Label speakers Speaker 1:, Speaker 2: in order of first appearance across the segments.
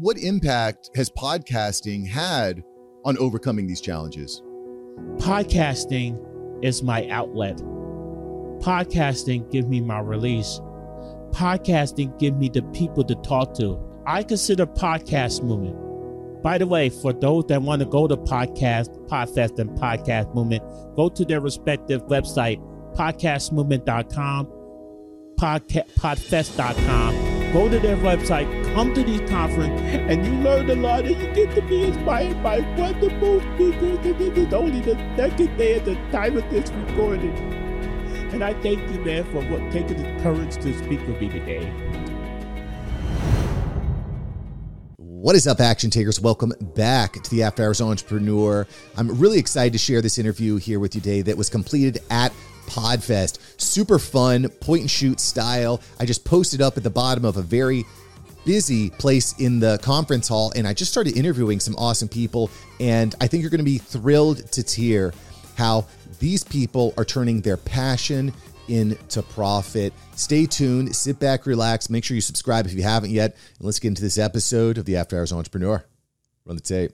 Speaker 1: what impact has podcasting had on overcoming these challenges?
Speaker 2: Podcasting is my outlet. Podcasting give me my release. Podcasting give me the people to talk to. I consider podcast movement. By the way, for those that want to go to podcast, Podfest and podcast movement, go to their respective website, podcastmovement.com, podca- podfest.com. Go to their website, come to these conference, and you learn a lot, and you get to be inspired by wonderful speakers. And this is only the second day at the time of this recording. And I thank you, man, for what, taking the courage to speak with me today.
Speaker 1: What is up, action takers? Welcome back to the After Hours Entrepreneur. I'm really excited to share this interview here with you today that was completed at Podfest. Super fun, point and shoot style. I just posted up at the bottom of a very busy place in the conference hall and I just started interviewing some awesome people. And I think you're going to be thrilled to hear how these people are turning their passion into profit. Stay tuned, sit back, relax. Make sure you subscribe if you haven't yet. And let's get into this episode of the After Hours Entrepreneur. Run the tape.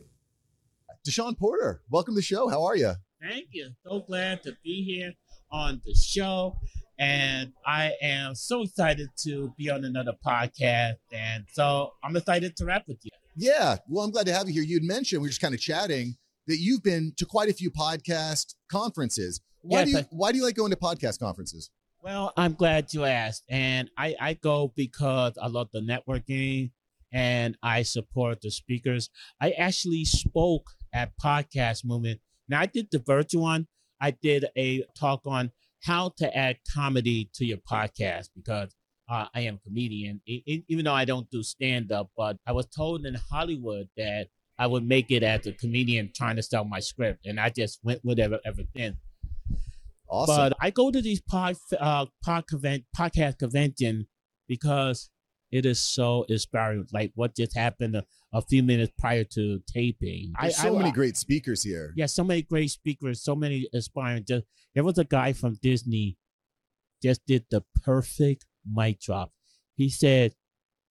Speaker 1: Deshon Porter, welcome to the show. How are you?
Speaker 2: Thank you. So glad to be here on the show. And I am so excited to be on another podcast. And so I'm excited to rap with you.
Speaker 1: Yeah. Well, I'm glad to have you here. You'd mentioned, we are just kind of chatting, that you've been to quite a few podcast conferences. Why,
Speaker 2: Yes,
Speaker 1: do you,
Speaker 2: I-
Speaker 1: why do you like going to podcast conferences?
Speaker 2: Well, I'm glad you asked. And I, I go because I love the networking and I support the speakers. I actually spoke at Podcast Movement. Now, I did the virtual one. I did a talk on how to add comedy to your podcast because uh, I am a comedian, e- e- even though I don't do stand up. But I was told in Hollywood that I would make it as a comedian trying to sell my script. And I just went with it ever, ever since.
Speaker 1: Awesome.
Speaker 2: But I go to these pod, uh, pod convent, podcast convention because it is so inspiring. Like what just happened a, a few minutes prior to taping.
Speaker 1: There's so many great speakers here.
Speaker 2: yeah, so many great speakers, so many inspiring. Just there was a guy from Disney, just did the perfect mic drop. He said,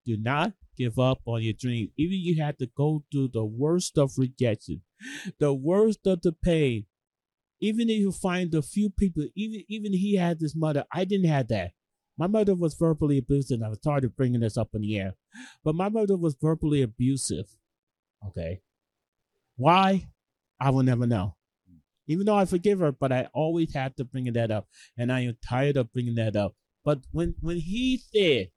Speaker 2: "Do not give up on your dream, even you had to go through the worst of rejection, the worst of the pain. Even if you find a few people, even even he had his mother. I didn't have that. My mother was verbally abusive. and I was tired of bringing this up in the air, but my mother was verbally abusive. Okay, why? I will never know. Even though I forgive her, but I always have to bring that up, and I am tired of bringing that up. But when when he said,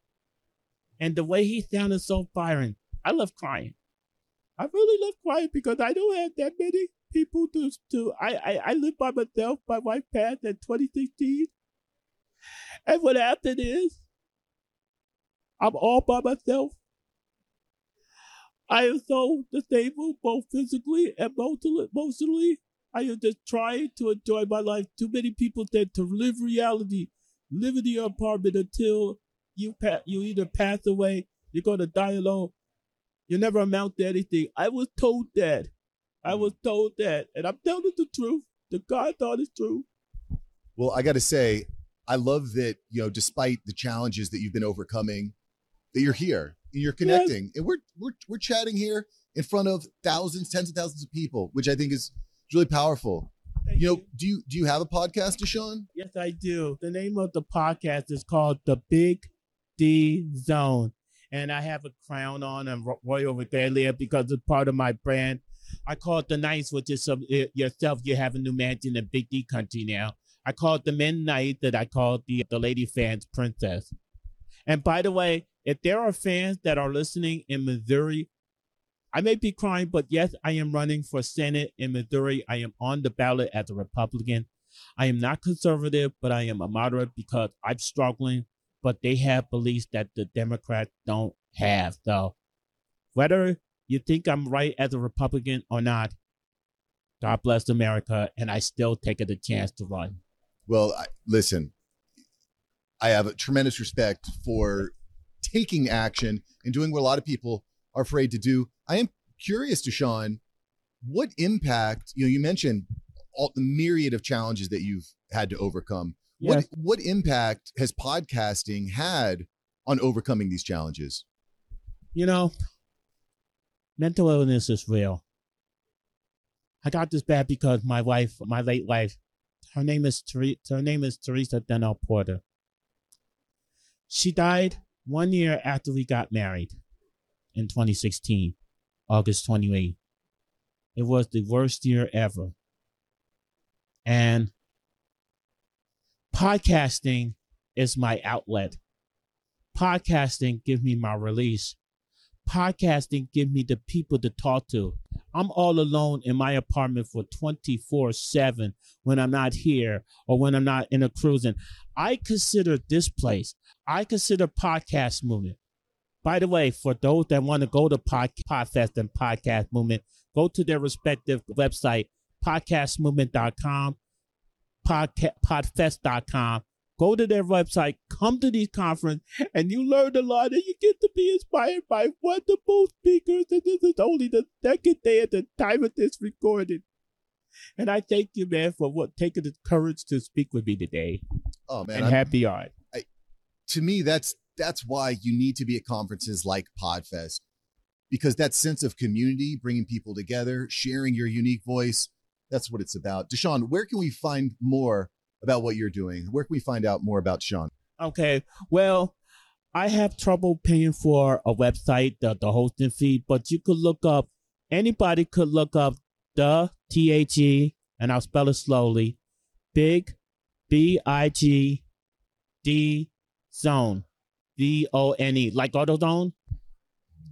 Speaker 2: and the way he sounded so firing, I love crying. I really love crying because I don't have that many people to to. I I, I live by myself. My wife passed in 2016, and what happened is, I'm all by myself. I am so disabled, both physically and emotionally. I am just trying to enjoy my life. Too many people said to live reality, live in your apartment until you pa- you either pass away, you're gonna die alone. You never amount to anything. I was told that. I was told that, and I'm telling the truth. The God thought is true.
Speaker 1: Well, I got to say, I love that, you know, despite the challenges that you've been overcoming, that you're here and you're connecting. And we're, we're, we're chatting here in front of thousands, tens of thousands of people, which I think is really powerful.
Speaker 2: Thank
Speaker 1: You know, do you, do you have a podcast, Deshon?
Speaker 2: Yes, I do. The name of the podcast is called The Big D Zone. And I have a crown on and ro- royal regalia because it's part of my brand. I call it the Nice, which is some, yourself. You have a new mansion in Big D country now. I call it the Men Night that I call the, the Lady Fans Princess. And by the way, if there are fans that are listening in Missouri, I may be crying, but yes, I am running for Senate in Missouri. I am on the ballot as a Republican. I am not conservative, but I am a moderate because I'm struggling. But they have beliefs that the Democrats don't have. So whether you think I'm right as a Republican or not, God bless America, and I still take it a chance to run.
Speaker 1: Well, I, listen, I have a tremendous respect for taking action and doing what a lot of people are afraid to do. I am curious, Deshon, what impact, you know, you mentioned all the myriad of challenges that you've had to overcome. What what impact has podcasting had on overcoming these challenges?
Speaker 2: You know, mental illness is real. I got this bad because my wife, my late wife, her name is her name is Teresa Denell Porter. She died one year after we got married in 2016, August 28. It was the worst year ever. And podcasting is my outlet. Podcasting gives me my release. Podcasting give me the people to talk to. I'm all alone in my apartment for 24 7 when I'm not here or when I'm not in a cruising. I consider this place, I consider podcast movement. By the way, for those that want to go to pod, Podfest and Podcast Movement, go to their respective website, podcastmovement.com, podca- podfest.com. Go to their website, come to these conference, and you learn a lot, and you get to be inspired by wonderful speakers. And this is only the second day at the time of this recording. And I thank you, man, for what taking the courage to speak with me today.
Speaker 1: Oh man,
Speaker 2: and I'm, happy art.
Speaker 1: To me, that's that's why you need to be at conferences like Podfest because that sense of community, bringing people together, sharing your unique voice, that's what it's about. Deshon, where can we find more about what you're doing? Where can we find out more about Sean?
Speaker 2: Okay. Well, I have trouble paying for a website, the, the hosting fee, but you could look up, anybody could look up the T H E, and I'll spell it slowly, big B I G D zone, V O N E, like AutoZone.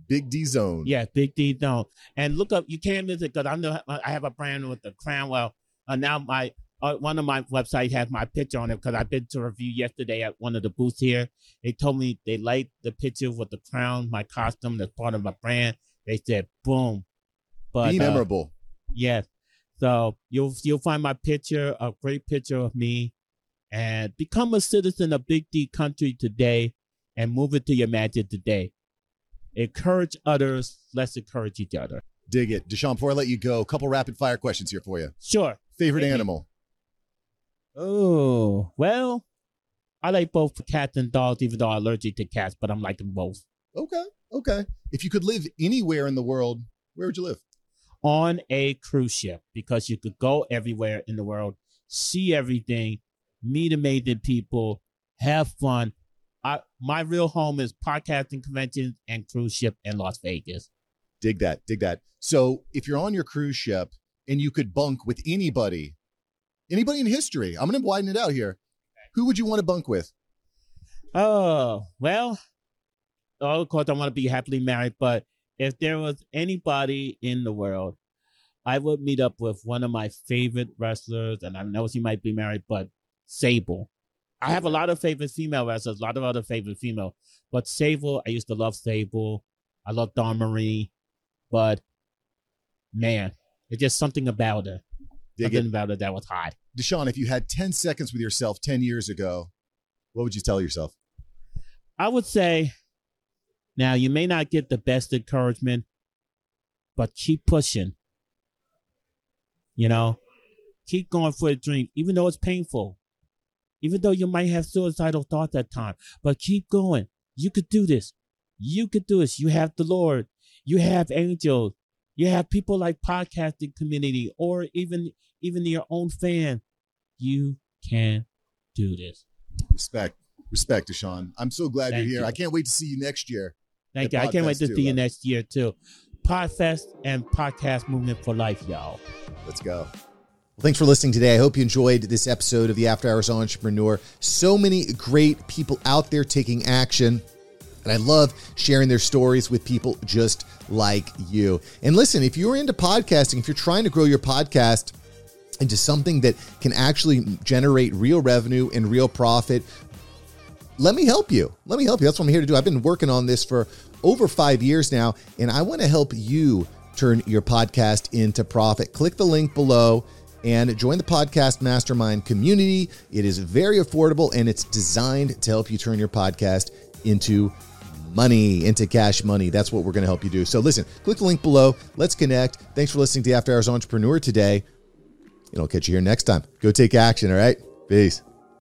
Speaker 1: Big D Zone.
Speaker 2: Yeah, Big D Zone. And look up, you can't miss it because I'm the, I have a brand with the Cranwell. Uh, now my uh, one of my websites has my picture on it because I've been to review yesterday at one of the booths here. They told me they liked the picture with the crown, my costume, that's part of my brand. They said, boom.
Speaker 1: But be uh, memorable.
Speaker 2: Uh, yes. So you'll you'll find my picture, a great picture of me, and become a citizen of Big D country today, and move it to your magic today. Encourage others. Let's encourage each other.
Speaker 1: Dig it, Deshon. Before I let you go, a couple rapid fire questions here for you.
Speaker 2: Sure.
Speaker 1: Favorite animal?
Speaker 2: Oh, well, I like both cats and dogs, even though I'm allergic to cats, but I'm liking both.
Speaker 1: Okay, okay. If you could live anywhere in the world, where would you live?
Speaker 2: On a cruise ship, because you could go everywhere in the world, see everything, meet amazing people, have fun. I, my real home is podcasting conventions and cruise ship in Las Vegas.
Speaker 1: Dig that, dig that. So if you're on your cruise ship and you could bunk with anybody Anybody in history? I'm going to widen it out here. Who would you want to bunk with?
Speaker 2: Oh, well, oh, of course, I want to be happily married, but if there was anybody in the world, I would meet up with one of my favorite wrestlers, and I know she might be married, but Sable. I have a lot of favorite female wrestlers, a lot of other favorite female, but Sable, I used to love Sable. I love Dawn Marie, but man, it's just something about her. Dig Something it. about it that was hot.
Speaker 1: Deshon, if you had 10 seconds with yourself 10 years ago, what would you tell yourself?
Speaker 2: I would say, now you may not get the best encouragement, but keep pushing. You know, keep going for a dream, even though it's painful, even though you might have suicidal thoughts at times, but keep going. You could do this. You could do this. You have the Lord. You have angels. You have people like podcasting community or even even your own fan. You can do this.
Speaker 1: Respect. Respect, Deshon. I'm so glad Thank you're here. You. I can't wait to see you next year.
Speaker 2: Thank you. I can't wait to too, see you next year too. Podfest and podcast movement for life, y'all.
Speaker 1: Let's go. Well, thanks for listening today. I hope you enjoyed this episode of the After Hours Entrepreneur. So many great people out there taking action. And I love sharing their stories with people just like you. And listen, if you're into podcasting, if you're trying to grow your podcast, into something that can actually generate real revenue and real profit, let me help you. Let me help you. That's what I'm here to do. I've been working on this for over five years now, and I want to help you turn your podcast into profit. Click the link below and join the podcast mastermind community. It is very affordable and it's designed to help you turn your podcast into money into cash money. That's what we're going to help you do. So listen, click the link below. Let's connect. Thanks for listening to After Hours Entrepreneur today. And I'll catch you here next time. Go take action. All right. Peace.